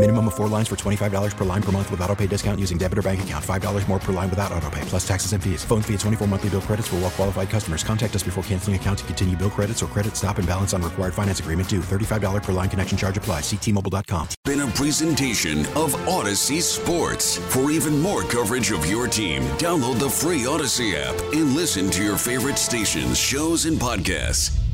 Minimum of four lines for $25 per line per month with auto pay discount using debit or bank account. $5 more per line without auto pay, plus taxes and fees. Phone fee at 24 monthly bill credits for well qualified customers. Contact us before canceling account to continue bill credits or credit stop and balance on required finance agreement due. $35 per line connection charge applies. Ctmobile.com. Been a presentation of Audacy Sports. For even more coverage of your team, download the free Audacy app and listen to your favorite stations, shows, and podcasts.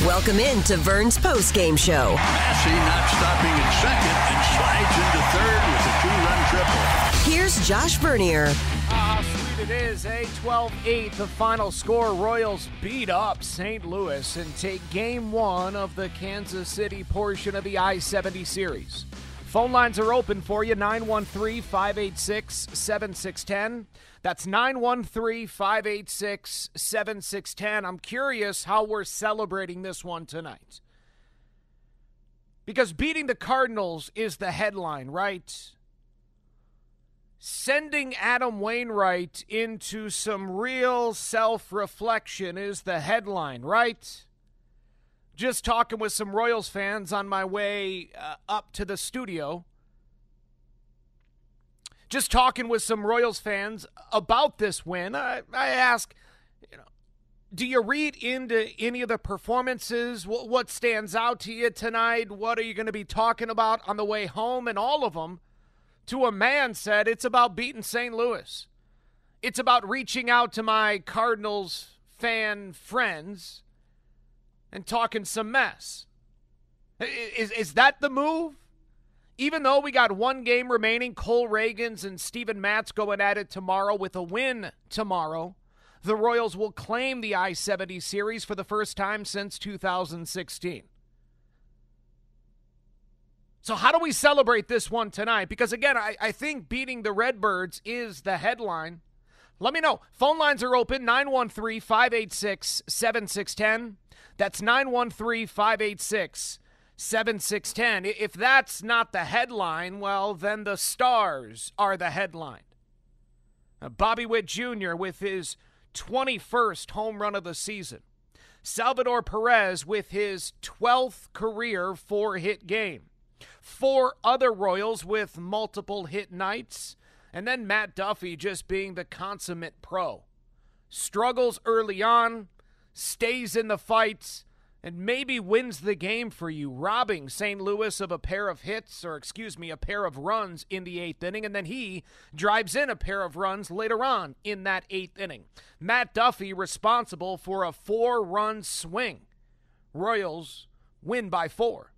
Welcome in to Vern's post-game show. Massey not stopping at second and slides into third with a two-run triple. Here's Josh Vernier. Ah, sweet it is, eh? 12-8, the final score. Royals beat up St. Louis and take game one of the Kansas City portion of the I-70 series. Phone lines are open for you, 913-586-7610. That's 913 586 7610. I'm curious how we're celebrating this one tonight. Because beating the Cardinals is the headline, right? Sending Adam Wainwright into some real self reflection is the headline, right? Just talking with some Royals fans on my way uh, up to the studio just talking with some Royals fans about this win, I, I ask, you know, do you read into any of the performances? What, what stands out to you tonight? What are you going to be talking about on the way home? And all of them, to a man, said it's about beating St. Louis. It's about reaching out to my Cardinals fan friends and talking some mess. Is, is that the move? Even though we got one game remaining, Cole Ragans and Steven Matz going at it tomorrow with a win tomorrow. The Royals will claim the I 70 series for the first time since 2016. So, how do we celebrate this one tonight? Because, again, I, I think beating the Redbirds is the headline. Let me know. Phone lines are open 913 586 7610. That's 913 586 7610. If that's not the headline, well, then the stars are the headline. Uh, Bobby Witt Jr. with his 21st home run of the season. Salvador Perez with his 12th career four hit game. Four other Royals with multiple hit nights. And then Matt Duffy just being the consummate pro. Struggles early on, stays in the fights and maybe wins the game for you, robbing St. Louis of a pair of hits, or excuse me, a pair of runs in the eighth inning, and then he drives in a pair of runs later on in that eighth inning. Matt Duffy responsible for a four run swing. Royals win by four.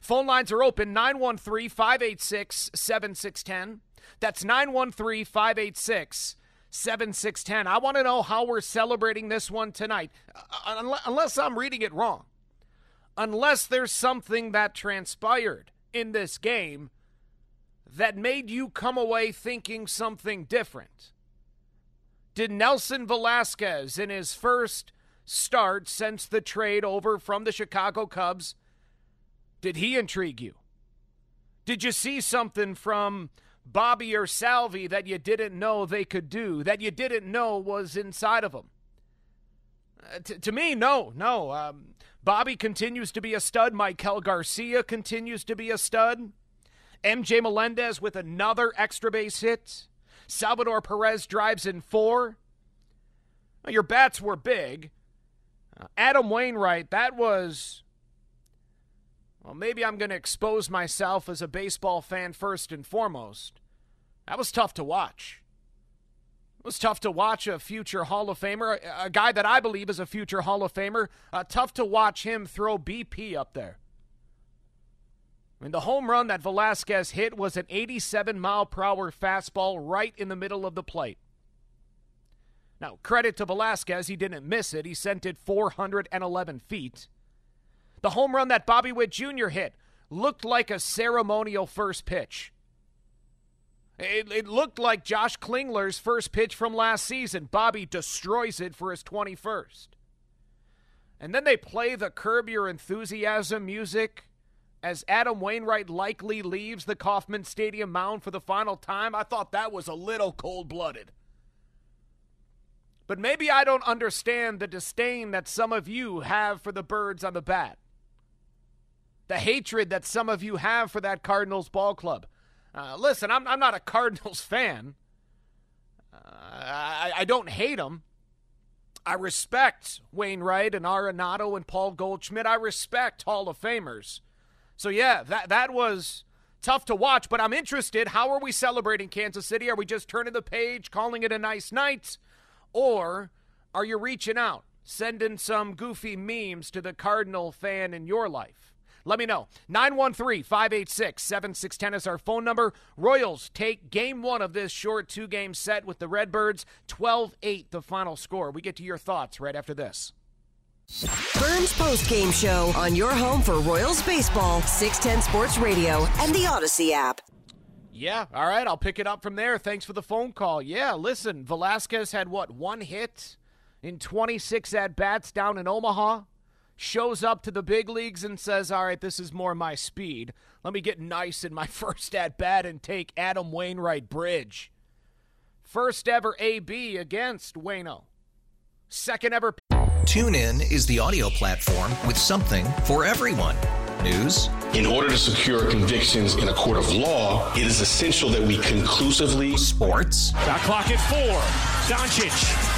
Phone lines are open 913 586 7610. That's 913 586 7610. I want to know how we're celebrating this one tonight, uh, unless I'm reading it wrong. Unless there's something that transpired in this game that made you come away thinking something different. Did Nelson Velasquez, in his first start since the trade over from the Chicago Cubs, did he intrigue you? Did you see something from Bobby or Salvi that you didn't know they could do, that you didn't know was inside of them? Uh, t- to me, no, no. Um, Bobby continues to be a stud. Maikel Garcia continues to be a stud. MJ Melendez with another extra base hit. Salvador Perez drives in four. Well, your bats were big. Uh, Adam Wainwright, that was. Well, maybe I'm going to expose myself as a baseball fan first and foremost. That was tough to watch. It was tough to watch a future Hall of Famer, a, guy that I believe is a future Hall of Famer. Uh, tough to watch him throw BP up there. I mean, the home run that Velasquez hit was an 87 mile per hour fastball right in the middle of the plate. Now, credit to Velasquez, he didn't miss it. He sent it 411 feet. The home run that Bobby Witt Jr. hit looked like a ceremonial first pitch. It, it, looked like Josh Klingler's first pitch from last season. Bobby destroys it for his 21st. And then they play the Curb Your Enthusiasm music as Adam Wainwright likely leaves the Kauffman Stadium mound for the final time. I thought that was a little cold blooded. But maybe I don't understand the disdain that some of you have for the birds on the bat. The hatred that some of you have for that Cardinals ball club. Uh, listen, I'm, I'm not a Cardinals fan. Uh, I, I don't hate them. I respect Wainwright and Arenado and Paul Goldschmidt. I respect Hall of Famers. So yeah, that that was tough to watch, but I'm interested. How are we celebrating Kansas City? Are we just turning the page, calling it a nice night? Or are you reaching out, sending some goofy memes to the Cardinal fan in your life? Let me know. 913 586 7610 is our phone number. Royals take game one of this short two game set with the Redbirds. 12 8, the final score. We get to your thoughts right after this. Vern's Post Game Show on your home for Royals Baseball, 610 Sports Radio, and the Audacy app. Yeah, all right, I'll pick it up from there. Thanks for the phone call. Yeah, listen, Velasquez had what, one hit in 26 at bats down in Omaha? Shows up to the big leagues and says, All right, this is more my speed. Let me get nice in my first at bat and take Adam Wainwright Bridge. First ever AB against Wayno. Second ever. TuneIn is the audio platform with something for everyone. News. In order to secure convictions in a court of law, it is essential that we conclusively. Sports. Got clock at four. Doncic.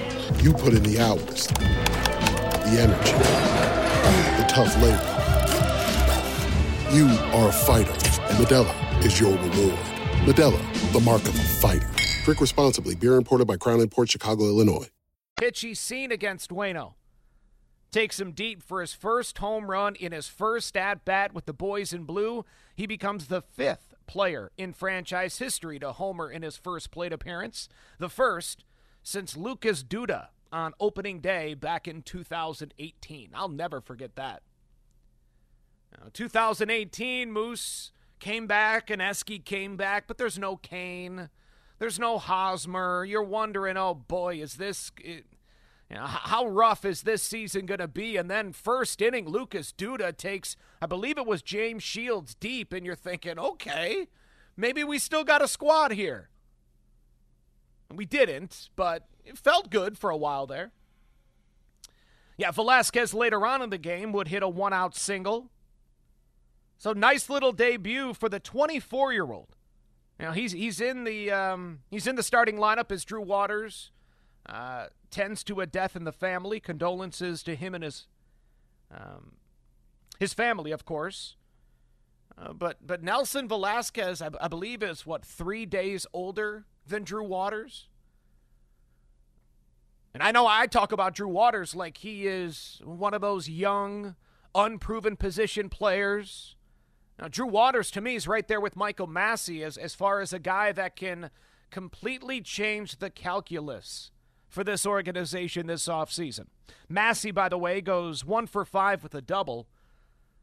You put in the hours, the energy, the tough labor. You are a fighter, and Modelo is your reward. Modelo, the mark of a fighter. Drink responsibly. Beer imported by Crown Port Chicago, Illinois Pitchy scene against Wayno. Takes him deep for his first home run in his first at bat with the boys in blue. He becomes the fifth player in franchise history to homer in his first plate appearance, the first since Lucas Duda on opening day back in 2018. I'll never forget that. Now, 2018, Moose came back and Eske came back, but there's no Cain. There's no Hosmer. You're wondering, oh boy, is this. You know, how rough is this season going to be? And then first inning, Lucas Duda takes, I believe it was James Shields deep, and you're thinking, okay, maybe we still got a squad here. We didn't, but it felt good for a while there. Yeah, Velasquez later on in the game would hit a one out single. So nice little debut for the 24 year old. Now he's he's in the um, he's in the starting lineup as Drew Waters uh, tends to a death in the family. Condolences to him and his um, his family, of course. Uh, but but Nelson Velasquez, I believe, is what three days older than Drew Waters. And I know I talk about Drew Waters like he is one of those young, unproven position players now, Drew Waters to me is right there with Michael Massey as, as far as a guy that can completely change the calculus for this organization this offseason. Massey, by the way, goes one for five with a double.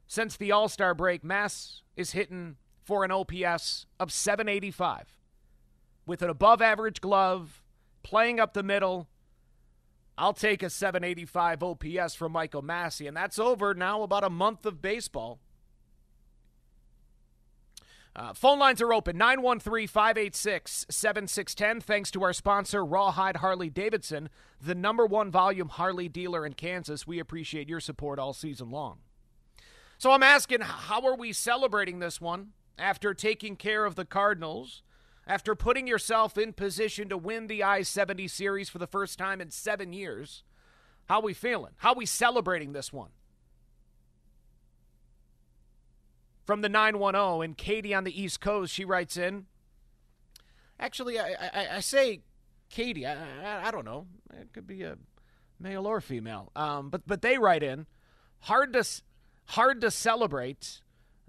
since the All Star break, Mass is hitting for an OPS of 785 with an above average glove, playing up the middle. I'll take a 785 OPS from Michael Massey, and that's over now about a month of baseball. Uh, phone lines are open 913 586 7610. Thanks to our sponsor, Rawhide Harley Davidson, the number one volume Harley dealer in Kansas. We appreciate your support all season long. So I'm asking, how are we celebrating this one after taking care of the Cardinals? After putting yourself in position to win the I 70 series for the first time in seven years, how we feeling? How we celebrating this one? from the 910. And Katie on the East Coast, she writes in. Actually, I, I, I say Katie. I, I, I, don't know. It could be a male or female. Um, but but they write in. Hard to hard to celebrate.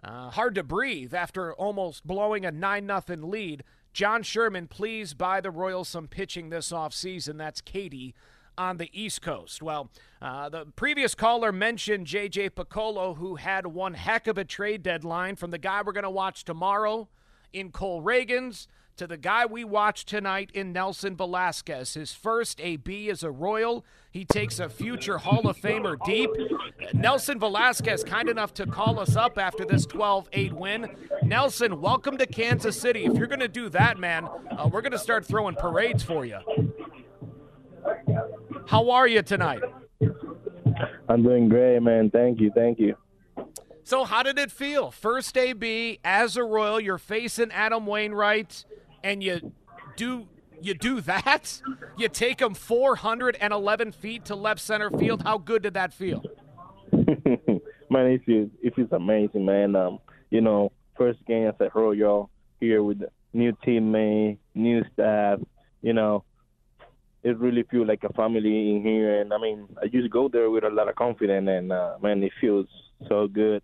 Uh, hard to breathe after almost blowing a 9 nothing lead. John Sherman, please buy the Royals some pitching this offseason. That's Katie on the East Coast. Well, uh, the previous caller mentioned J.J. Picollo, who had one heck of a trade deadline from the guy we're going to watch tomorrow in Cole Ragans to the guy we watched tonight in Nelson Velasquez. His first AB as a Royal. He takes a future Hall of Famer deep. Nelson Velasquez, kind enough to call us up after this 12 8 win. Nelson, welcome to Kansas City. If you're going to do that, man, uh, we're going to start throwing parades for you. How are you tonight? I'm doing great, man. Thank you. Thank you. So, how did it feel? First AB as a Royal, you're facing Adam Wainwright, and you do you do that? You take him 411 feet to left center field. How good did that feel? man, it feels it feels amazing, man. Um, you know, first game as a Royal here with new teammate, new staff. You know, it really feels like a family in here. And I mean, I just go there with a lot of confidence, and uh, man, it feels so good.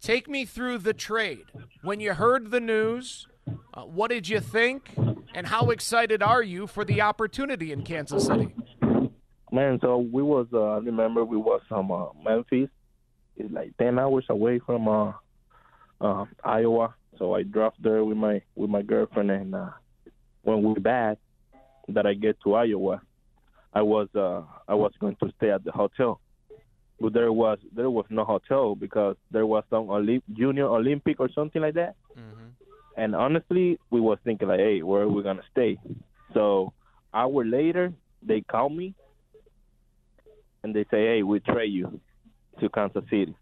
Take me through the trade. When you heard the news, uh, what did you think, and how excited are you for the opportunity in Kansas City? Man, so we was uh, remember we was from uh, Memphis. It's like ten hours away from uh, uh, Iowa. So I drove there with my with my girlfriend, and uh, when we back, that I get to Iowa, I was uh, I was going to stay at the hotel, but there was there was no hotel because there was some Olymp- junior Olympic or something like that. Mm-hmm. And honestly, we was thinking like, hey, where are we gonna stay? So hour later, they call me and they say, hey, we trade you to Kansas City.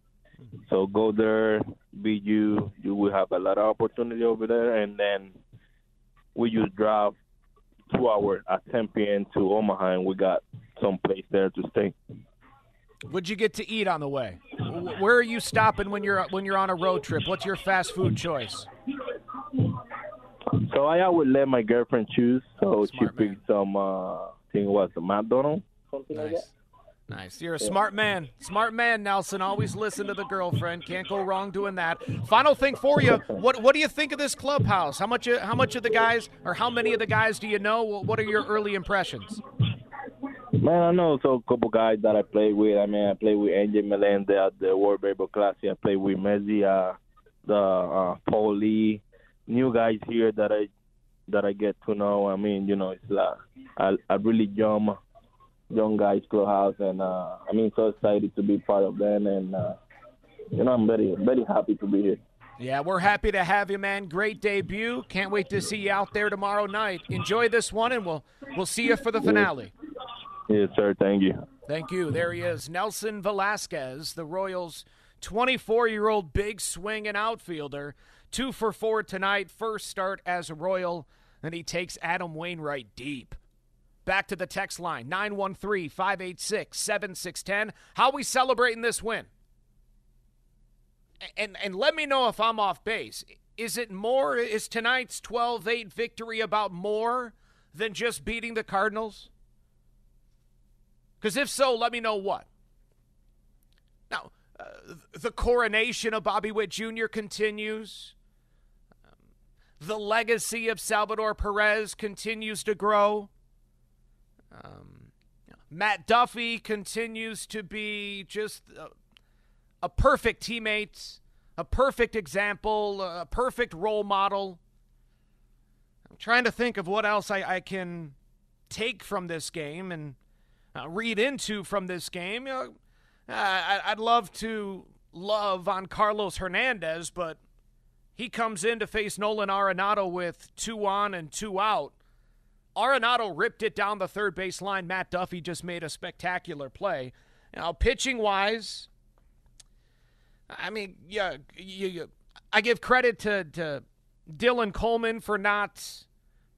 So go there, be you. You will have a lot of opportunity over there, and then we just drive two hours at 10 p.m. to Omaha, and we got some place there to stay. What'd you get to eat on the way? Where are you stopping when you're when you're on a road trip? What's your fast food choice? So I would let my girlfriend choose. So Smart she man. picked some. Uh, I think it was the McDonald's, something nice. like that. Nice. You're a smart man. Smart man, Nelson. Always listen to the girlfriend. Can't go wrong doing that. Final thing for you. What what do you think of this clubhouse? How much how much of the guys or how many of the guys do you know? What are your early impressions? Man, I know so a couple guys that I play with. I mean, I play with Angel Melende at the World Baseball Classic. I play with Messi, uh, the uh, Paul Lee, new guys here that I that I get to know. I mean, you know, it's like I I really jump young guys clubhouse, and uh, I mean, so excited to be part of them, and uh, you know, I'm very very happy to be here. Yeah, we're happy to have you, man. Great debut. Can't wait to see you out there tomorrow night. Enjoy this one, and we'll we'll see you for the finale. Yes, sir. Thank you. Thank you. There he is, Nelson Velasquez, the Royals' 24-year-old big swing and outfielder. Two for four tonight. First start as a Royal, and he takes Adam Wainwright deep. Back to the text line 913 586 7610. How we celebrating this win? And, and let me know if I'm off base. Is it more, is tonight's 12 8 victory about more than just beating the Cardinals? Because if so, let me know what. Now, uh, the coronation of Bobby Witt Jr. continues. The legacy of Salvador Perez continues to grow. Um, Matt Duffy continues to be just a, a perfect teammate, a perfect example, a perfect role model. I'm trying to think of what else I, I can take from this game and uh, read into from this game. You know, I, I'd love to love on Carlos Hernandez, but he comes in to face Nolan Arenado with two on and two out. Arenado ripped it down the third base line. Matt Duffy just made a spectacular play. Now, pitching wise, I mean, yeah, you, you, I give credit to, to Dylan Coleman for not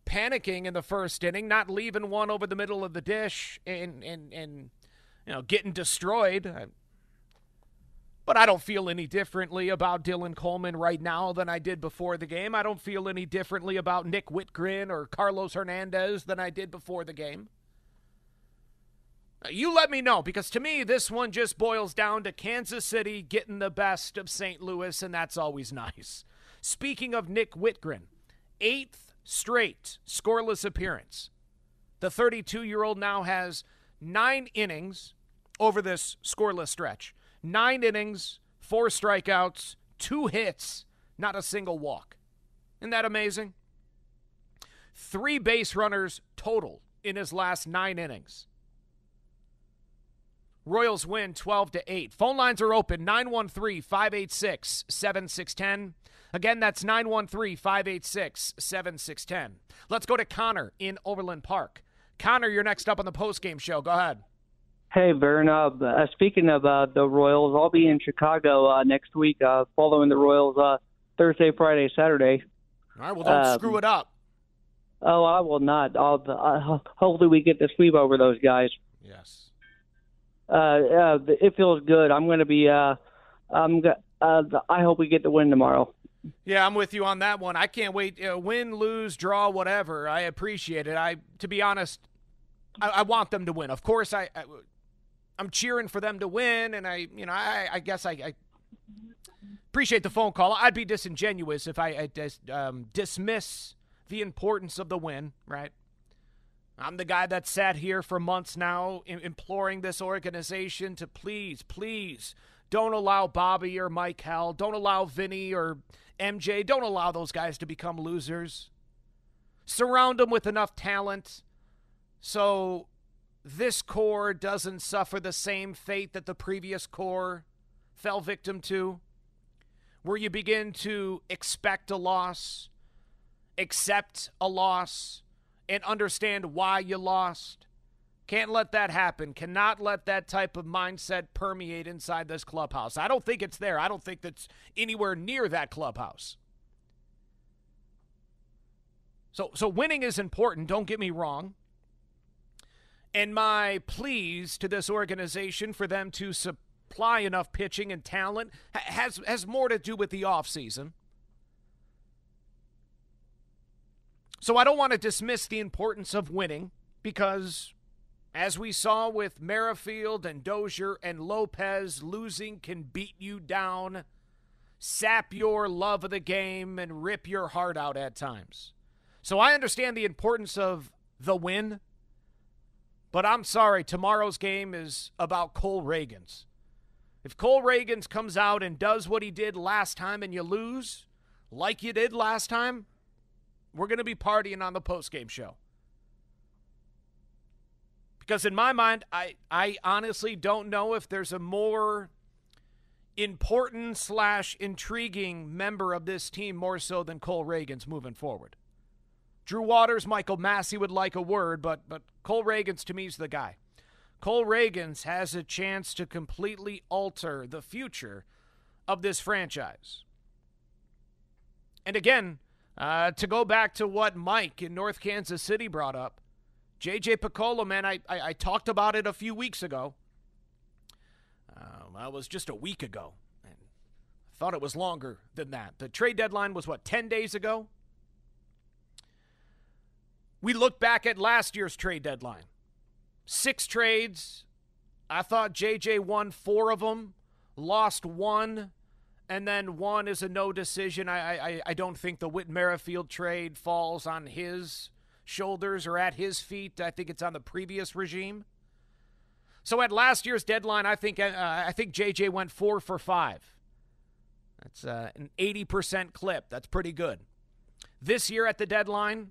panicking in the first inning, not leaving one over the middle of the dish and, and, and you know, getting destroyed. But I don't feel any differently about Dylan Coleman right now than I did before the game. I don't feel any differently about Nick Wittgren or Carlos Hernandez than I did before the game. You let me know because to me, this one just boils down to Kansas City getting the best of St. Louis, and that's always nice. Speaking of Nick Wittgren, eighth straight scoreless appearance. The 32 year old now has nine innings over this scoreless stretch. Nine innings, four strikeouts, two hits, not a single walk. Isn't that amazing? Three base runners total in his last nine innings. Royals win 12 to 8. Phone lines are open 913 586 7610. Again, that's 913 586 7610. Let's go to Connor in Overland Park. Connor, you're next up on the postgame show. Go ahead. Hey, Vern. Uh, uh, speaking of uh, the Royals, I'll be in Chicago uh, next week uh, following the Royals uh, Thursday, Friday, Saturday. All right, well, don't um, screw it up. Oh, I will not. I'll, uh, hopefully, we get the sweep over those guys. Yes. Uh, uh, it feels good. I'm going to be. Uh, I'm. Uh, I hope we get the win tomorrow. Yeah, I'm with you on that one. I can't wait. Uh, win, lose, draw, whatever. I appreciate it. I, to be honest, I, I want them to win. Of course, I, I, am cheering for them to win, and I, you know, I, I guess I, I appreciate the phone call. I'd be disingenuous if I, I dis, um, dismiss the importance of the win. Right? I'm the guy that sat here for months now imploring this organization to please, please don't allow Bobby or Maikel, don't allow Vinny or MJ, don't allow those guys to become losers. Surround them with enough talent so this core doesn't suffer the same fate that the previous core fell victim to, where you begin to expect a loss, accept a loss and understand why you lost. Can't let that happen. Cannot let that type of mindset permeate inside this clubhouse. I don't think it's there. I don't think that's anywhere near that clubhouse. So so winning is important, don't get me wrong. And my pleas to this organization for them to supply enough pitching and talent has has more to do with the offseason. So I don't want to dismiss the importance of winning because, as we saw with Merrifield and Dozier and Lopez, losing can beat you down, sap your love of the game, and rip your heart out at times. So I understand the importance of the win, but I'm sorry, tomorrow's game is about Cole Ragans. If Cole Ragans comes out and does what he did last time and you lose, like you did last time, we're going to be partying on the post-game show. Because in my mind, I, I honestly don't know if there's a more important slash intriguing member of this team more so than Cole Ragans moving forward. Drew Waters, Michael Massey would like a word, but but Cole Ragans to me is the guy. Cole Ragans has a chance to completely alter the future of this franchise. And again, uh, to go back to what Mike in North Kansas City brought up, JJ Picollo, man, I, I, I talked about it a few weeks ago. Um, that was just a week ago. And I thought it was longer than that. The trade deadline was, what, 10 days ago? We look back at last year's trade deadline. Six trades. I thought JJ won four of them, lost one and then one is a no decision. I I, I don't think the Whit Merrifield trade falls on his shoulders or at his feet. I think it's on the previous regime. So at last year's deadline, I think uh, I think JJ went four for five. That's uh, an 80% clip. That's pretty good. This year at the deadline,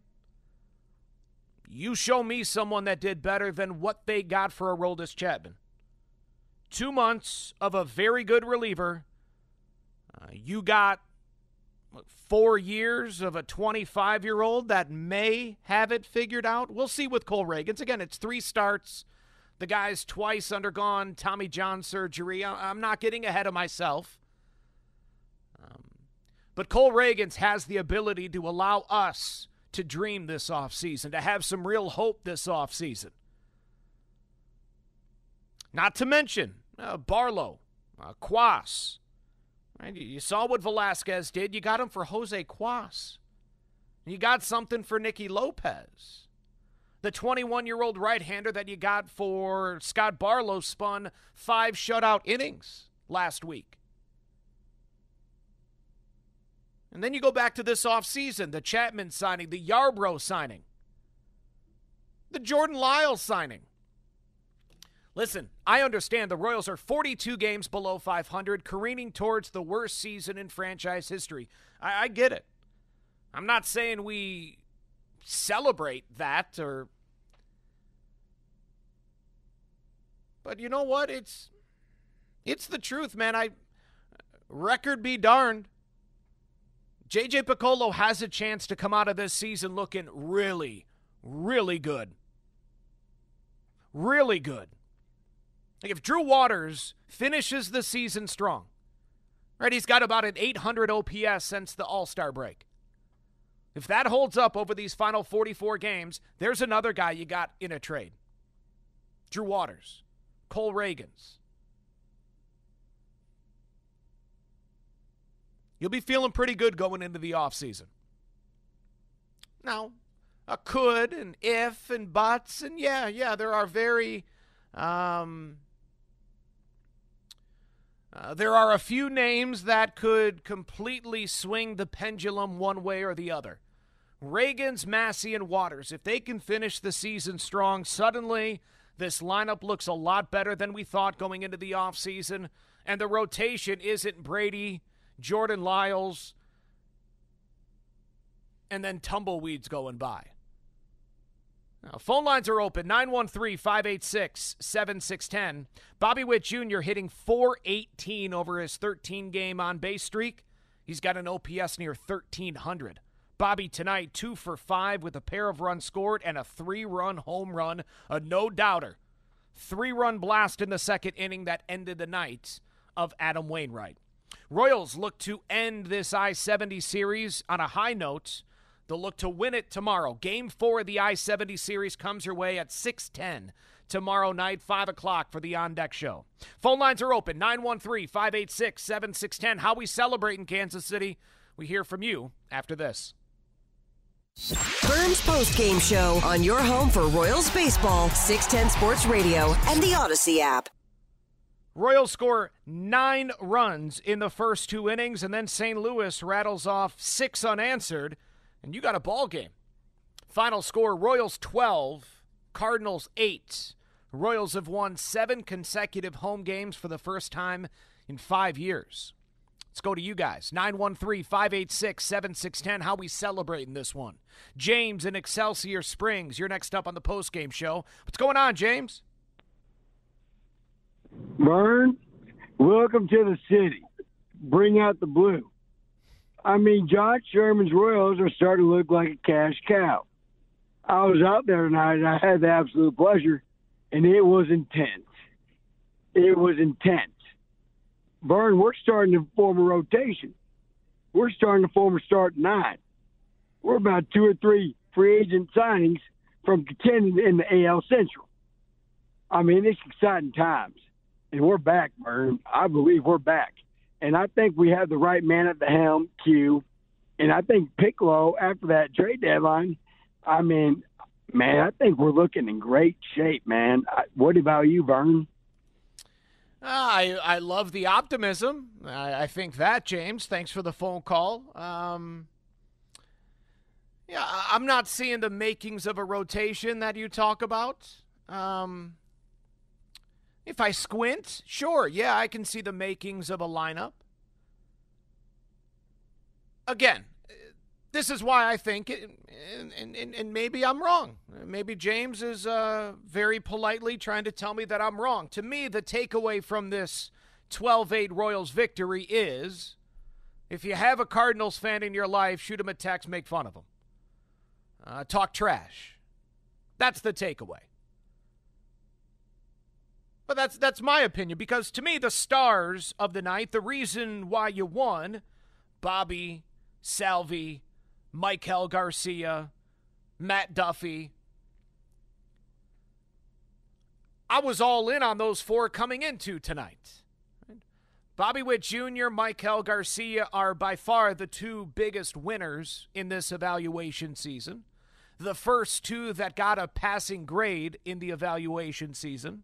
you show me someone that did better than what they got for Aroldis Chapman. Two months of a very good reliever. Uh, you got four years of a 25 year old that may have it figured out. We'll see with Cole Ragans. Again, it's three starts. The guy's twice undergone Tommy John surgery. I'm not getting ahead of myself. Um, but Cole Ragans has the ability to allow us to dream this offseason, to have some real hope this offseason. Not to mention uh, Barlow, uh, Cuas. Right? You saw what Velasquez did. You got him for Jose Cuas. You got something for Nicky Lopez. The 21 year old right hander that you got for Scott Barlow spun five shutout innings last week. And then you go back to this offseason the Chapman signing, the Yarbrough signing, the Jordan Lyles signing. Listen, I understand the Royals are 42 games below 500, careening towards the worst season in franchise history. I, I get it. I'm not saying we celebrate that or. But you know what? It's it's the truth, man. I record be darned. JJ Picollo has a chance to come out of this season looking really, really good. Really good. Like if Drew Waters finishes the season strong, right? He's got about an 800 OPS since the All Star break. If that holds up over these final 44 games, there's another guy you got in a trade. Drew Waters, Cole Ragans. You'll be feeling pretty good going into the offseason. Now, a could and if and buts, and yeah, yeah, there are very. Um, uh, there are a few names that could completely swing the pendulum one way or the other. Ragans, Massey, and Waters, if they can finish the season strong, suddenly this lineup looks a lot better than we thought going into the offseason. And the rotation isn't Brady, Jordan Lyles, and then tumbleweeds going by. Now, phone lines are open 913 586 7610. Bobby Witt Jr. hitting 418 over his 13 game on base streak. He's got an OPS near 1300. Bobby tonight, two for five with a pair of runs scored and a three run home run, a no doubter. Three run blast in the second inning that ended the night of Adam Wainwright. Royals look to end this I 70 series on a high note They'll look to win it tomorrow. Game four of the I 70 series comes your way at 610 tomorrow night, 5 o'clock for the On Deck Show. Phone lines are open 913 586 7610. How we celebrate in Kansas City. We hear from you after this. Vern's Post Game Show on your home for Royals Baseball, 610 Sports Radio, and the Audacy app. Royals score nine runs in the first two innings, and then St. Louis rattles off six unanswered and you got a ball game. Final score Royals 12, Cardinals 8. Royals have won seven consecutive home games for the first time in five years. Let's go to you guys. 913 586 7610. How we celebrating this one? James in Excelsior Springs. You're next up on the post game show. What's going on, James? Vern, welcome to the city. Bring out the blue. I mean, Josh Sherman's Royals are starting to look like a cash cow. I was out there tonight and I had the absolute pleasure, and it was intense. It was intense. Vern, we're starting to form a rotation. We're starting to form a start nine. We're about two or three free agent signings from contending in the AL Central. I mean, it's exciting times. And we're back, Vern. I believe we're back. And I think we have the right man at the helm, Q. And I think Picollo, after that trade deadline, I mean, man, I think we're looking in great shape, man. What about you, Vern? I I love the optimism. I, I think that James. Thanks for the phone call. Um, yeah, I'm not seeing the makings of a rotation that you talk about. Um, If I squint, sure, yeah, I can see the makings of a lineup. Again, this is why I think, it, and, and, and, maybe I'm wrong. Maybe James is uh, very politely trying to tell me that I'm wrong. To me, the takeaway from this 12 8 Royals victory is if you have a Cardinals fan in your life, shoot him a text, make fun of him, uh, talk trash. That's the takeaway. But that's that's my opinion because to me the stars of the night, the reason why you won, Bobby, Salvi, Maikel Garcia, Matt Duffy. I was all in on those four coming into tonight. Bobby Witt Jr., Maikel Garcia are by far the two biggest winners in this evaluation season. The first two that got a passing grade in the evaluation season.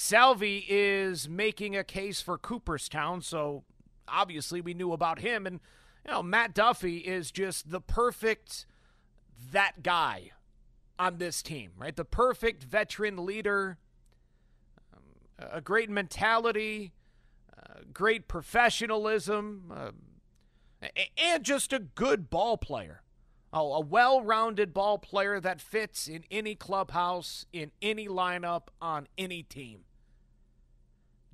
Salvy is making a case for Cooperstown, so obviously we knew about him. And you know, Matt Duffy is just the perfect that guy on this team, right? The perfect veteran leader, um, a great mentality, uh, great professionalism, uh, and just a good ball player. Oh, a well rounded ball player that fits in any clubhouse, in any lineup, on any team.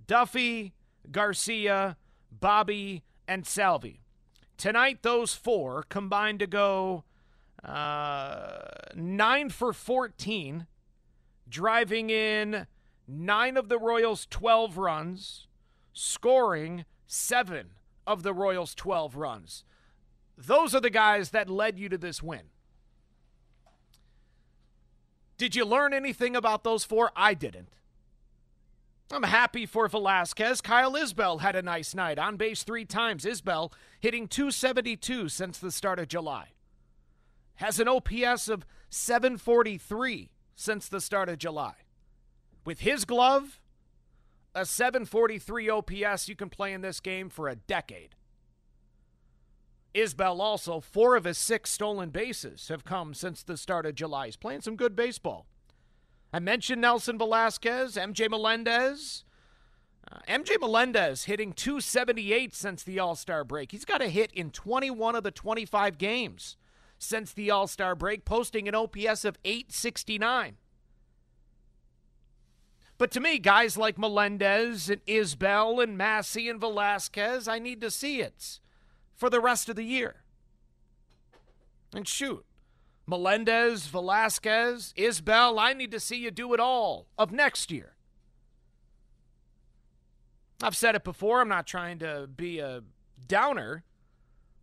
Duffy, Garcia, Bobby, and Salvi. Tonight, those four combined to go uh, 9 for 14, driving in nine of the Royals' 12 runs, scoring seven of the Royals' 12 runs. Those are the guys that led you to this win. Did you learn anything about those four? I didn't. I'm happy for Velasquez. Kyle Isbel had a nice night on base three times. Isbel hitting 272 since the start of July. Has an OPS of 743 since the start of July. With his glove, a 743 OPS, you can play in this game for a decade. Isbel also, four of his six stolen bases have come since the start of July. He's playing some good baseball. I mentioned Nelson Velasquez, MJ Melendez. Uh, MJ Melendez hitting 278 since the All Star break. He's got a hit in 21 of the 25 games since the All Star break, posting an OPS of 869. But to me, guys like Melendez and Isbel and Massey and Velasquez, I need to see it for the rest of the year. And shoot, Melendez, Velasquez, Isbel, I need to see you do it all of next year. I've said it before, I'm not trying to be a downer,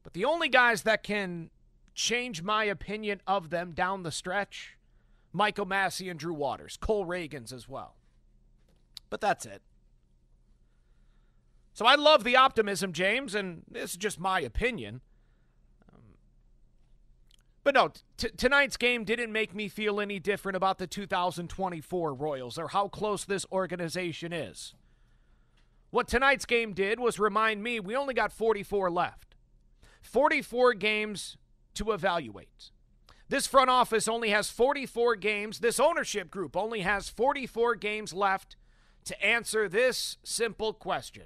but the only guys that can change my opinion of them down the stretch Michael Massey and Drew Waters, Cole Ragans as well. But that's it. So I love the optimism, James, and this is just my opinion. But no, t- tonight's game didn't make me feel any different about the 2024 Royals or how close this organization is. What tonight's game did was remind me we only got 44 left. 44 games to evaluate. This front office only has 44 games. This ownership group only has 44 games left to answer this simple question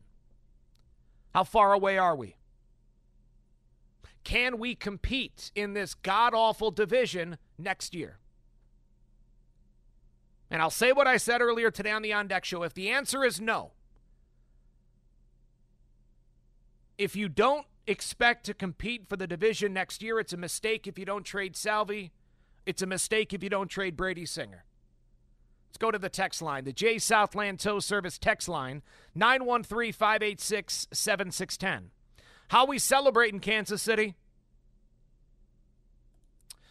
How far away are we? Can we compete in this god awful division next year? And I'll say what I said earlier today on the On Deck Show. If the answer is no, if you don't expect to compete for the division next year, it's a mistake if you don't trade Salvy. It's a mistake if you don't trade Brady Singer. Let's go to the text line. The J Southland Tow Service text line 913 586 7610. How we celebrate in Kansas City?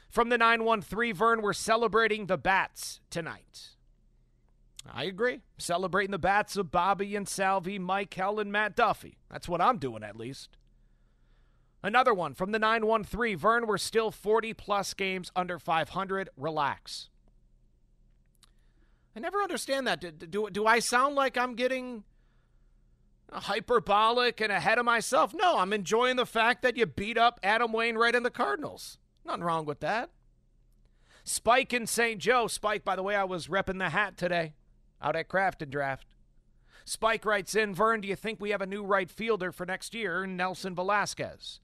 From the 913, Vern, we're celebrating the bats tonight. I agree. Celebrating the bats of Bobby and Salvy, Maikel, and Matt Duffy. That's what I'm doing, at least. Another one from the 913, Vern, we're still 40 plus games under 500. Relax. I never understand that. Do, do, do I sound like I'm getting hyperbolic and ahead of myself. No, I'm enjoying the fact that you beat up Adam Wainwright and the Cardinals. Nothing wrong with that. Spike in St. Joe. Spike, by the way, I was repping the hat today out at Craft and Draft. Spike writes in Vern, do you think we have a new right fielder for next year, Nelson Velasquez?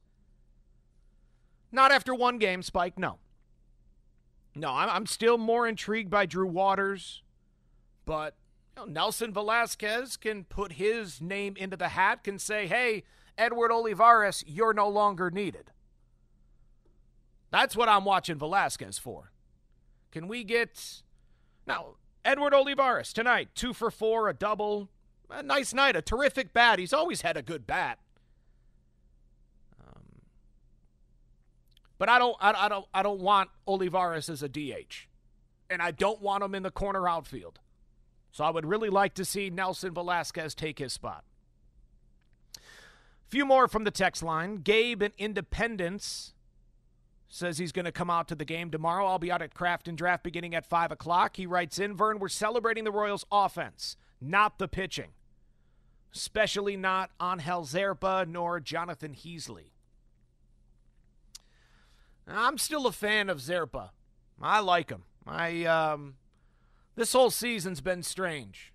Not after one game, Spike, no. No, I'm, still more intrigued by Drew Waters, but you know, Nelson Velazquez can put his name into the hat, can say, hey, Edward Olivares, you're no longer needed. That's what I'm watching Velazquez for. Can we get. Now, Edward Olivares tonight, two for four, a double. A nice night, a terrific bat. He's always had a good bat. Um, but I don't, I, I don't, I don't want Olivares as a DH, and I don't want him in the corner outfield. So I would really like to see Nelson Velazquez take his spot. Few more from the text line. Gabe in Independence says he's going to come out to the game tomorrow. I'll be out at Craft and Draft beginning at 5 o'clock. He writes in, Vern, we're celebrating the Royals' offense, not the pitching, especially not Angel Zerpa nor Jonathan Heasley. I'm still a fan of Zerpa. I like him. I um, this whole season's been strange.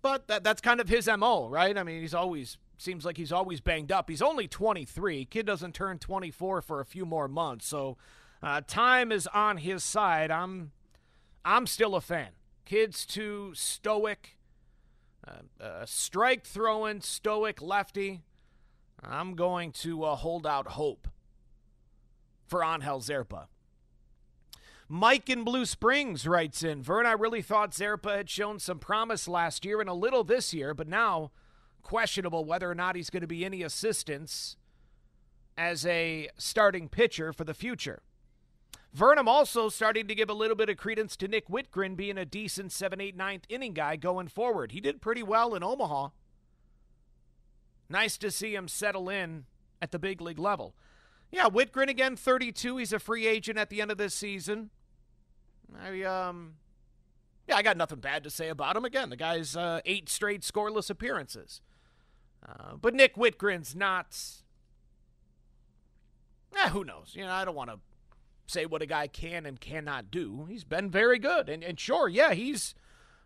But that, that's kind of his MO, right? I mean, he's always seems like he's always banged up. He's only 23. Kid doesn't turn 24 for a few more months. So uh, time is on his side. I'm I'm still a fan. Kid's too stoic, uh, uh, strike throwing, stoic lefty. I'm going to uh, hold out hope for Angel Zerpa. Mike in Blue Springs writes in Vern, I really thought Zerpa had shown some promise last year and a little this year, but now questionable whether or not he's going to be any assistance as a starting pitcher for the future. Vernum also starting to give a little bit of credence to Nick Wittgren being a decent 7 8 9th inning guy going forward. He did pretty well in Omaha. Nice to see him settle in at the big league level. Yeah, Wittgren again, 32. He's a free agent at the end of this season. I um, yeah, I got nothing bad to say about him. Again, the guy's uh, eight straight scoreless appearances. Uh, but Nick Wittgren's not. Eh, who knows? You know, I don't want to say what a guy can and cannot do. He's been very good, and and sure, yeah, he's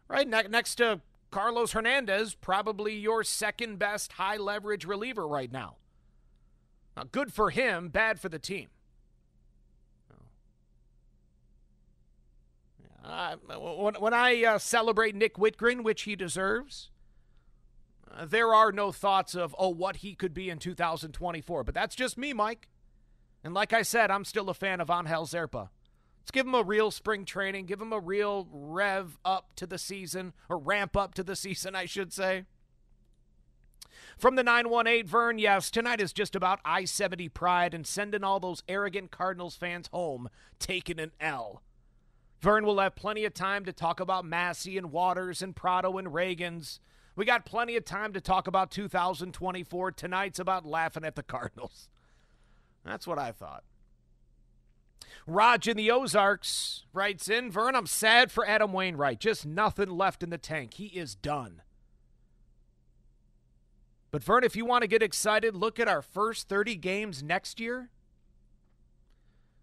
right ne- next to Carlos Hernandez, probably your second best high leverage reliever right now. now good for him, bad for the team. Uh, when, when I uh, celebrate Nick Wittgren, which he deserves, uh, there are no thoughts of, oh, what he could be in 2024. But that's just me, Mike. And like I said, I'm still a fan of Angel Zerpa. Let's give him a real spring training, give him a real rev up to the season, or ramp up to the season, I should say. From the 918, Vern, yes, tonight is just about I 70 pride and sending all those arrogant Cardinals fans home, taking an L. Vern will have plenty of time to talk about Massey and Waters and Pratto and Ragans. We got plenty of time to talk about 2024. Tonight's about laughing at the Cardinals. That's what I thought. Raj in the Ozarks writes in Vern, I'm sad for Adam Wainwright. Just nothing left in the tank. He is done. But Vern, if you want to get excited, look at our first 30 games next year.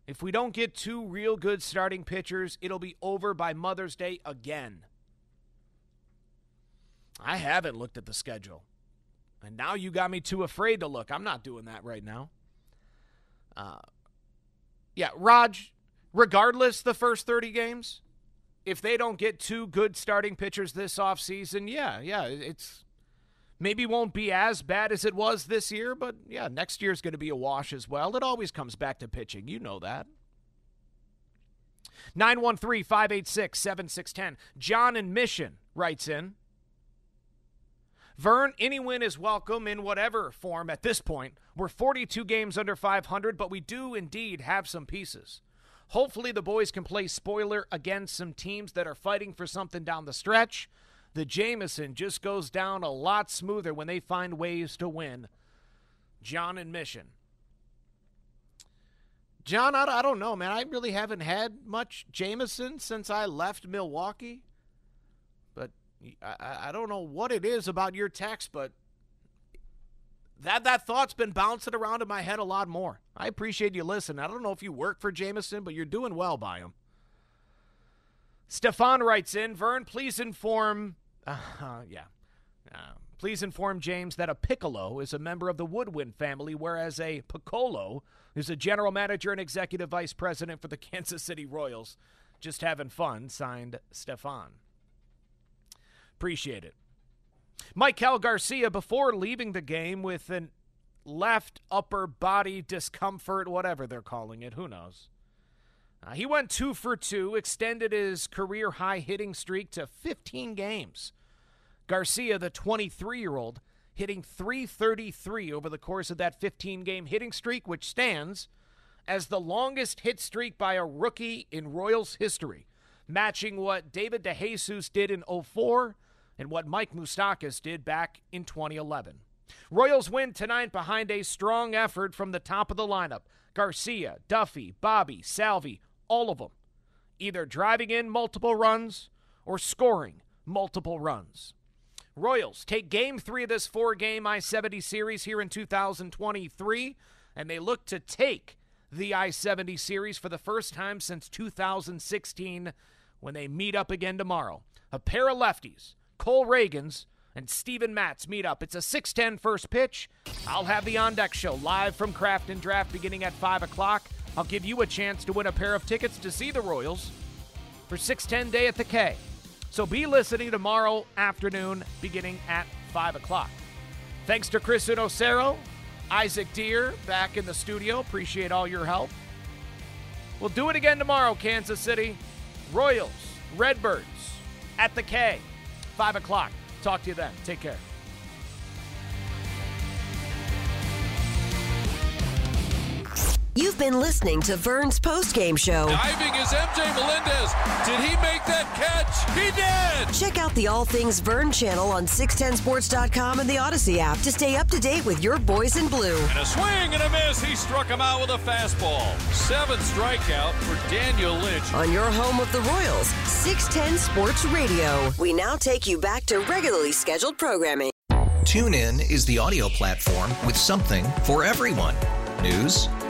If we don't get two real good starting pitchers, it'll be over by Mother's Day again. I haven't looked at the schedule. And now you got me too afraid to look. I'm not doing that right now. Uh, yeah, Raj, regardless the first 30 games, if they don't get two good starting pitchers this offseason, yeah, yeah, it's maybe won't be as bad as it was this year, but yeah, next year's going to be a wash as well. It always comes back to pitching. You know that. 913 586 7610. John in Mission writes in Vern, any win is welcome in whatever form at this point. We're 42 games under 500, but we do indeed have some pieces. Hopefully, the boys can play spoiler against some teams that are fighting for something down the stretch the Jameson just goes down a lot smoother when they find ways to win. John and Mission. John, I, I don't know, man. I really haven't had much Jameson since I left Milwaukee. But I, I don't know what it is about your text, but that that thought's been bouncing around in my head a lot more. I appreciate you listening. I don't know if you work for Jameson, but you're doing well by him. Stefan writes in, Vern, please inform Uh, yeah. Uh, please inform James that a piccolo is a member of the woodwind family, whereas a Picollo is a general manager and executive vice president for the Kansas City Royals. Just having fun. Signed, Stefan. Appreciate it. Maikel Garcia, before leaving the game with an left upper body discomfort, whatever they're calling it, who knows? Uh, he went two for two, extended his career high hitting streak to 15 games. Garcia, the 23 year old, hitting 333 over the course of that 15 game hitting streak, which stands as the longest hit streak by a rookie in Royals history, matching what David DeJesus did in 04 and what Mike Moustakas did back in 2011. Royals win tonight behind a strong effort from the top of the lineup. Garcia, Duffy, Bobby, Salvy, all of them, either driving in multiple runs or scoring multiple runs. Royals take game three of this four game I 70 series here in 2023, and they look to take the I 70 series for the first time since 2016 when they meet up again tomorrow. A pair of lefties, Cole Ragans and Steven Matz meet up. It's a 6'10 first pitch. I'll have the On Deck Show live from Craft and Draft beginning at 5 o'clock. I'll give you a chance to win a pair of tickets to see the Royals for 610 Day at the K. So be listening tomorrow afternoon beginning at 5 o'clock. Thanks to Chris Unocero, Isaac Deer back in the studio. Appreciate all your help. We'll do it again tomorrow, Kansas City. Royals, Redbirds at the K, 5 o'clock. Talk to you then. Take care. You've been listening to Vern's postgame show. Diving is MJ Melendez. Did he make that catch? He did! Check out the All Things Vern channel on 610sports.com and the Audacy app to stay up to date with your boys in blue. And a swing and a miss. He struck him out with a fastball. Seventh strikeout for Daniel Lynch. On your home of the Royals, 610 Sports Radio. We now take you back to regularly scheduled programming. TuneIn is the audio platform with something for everyone. News.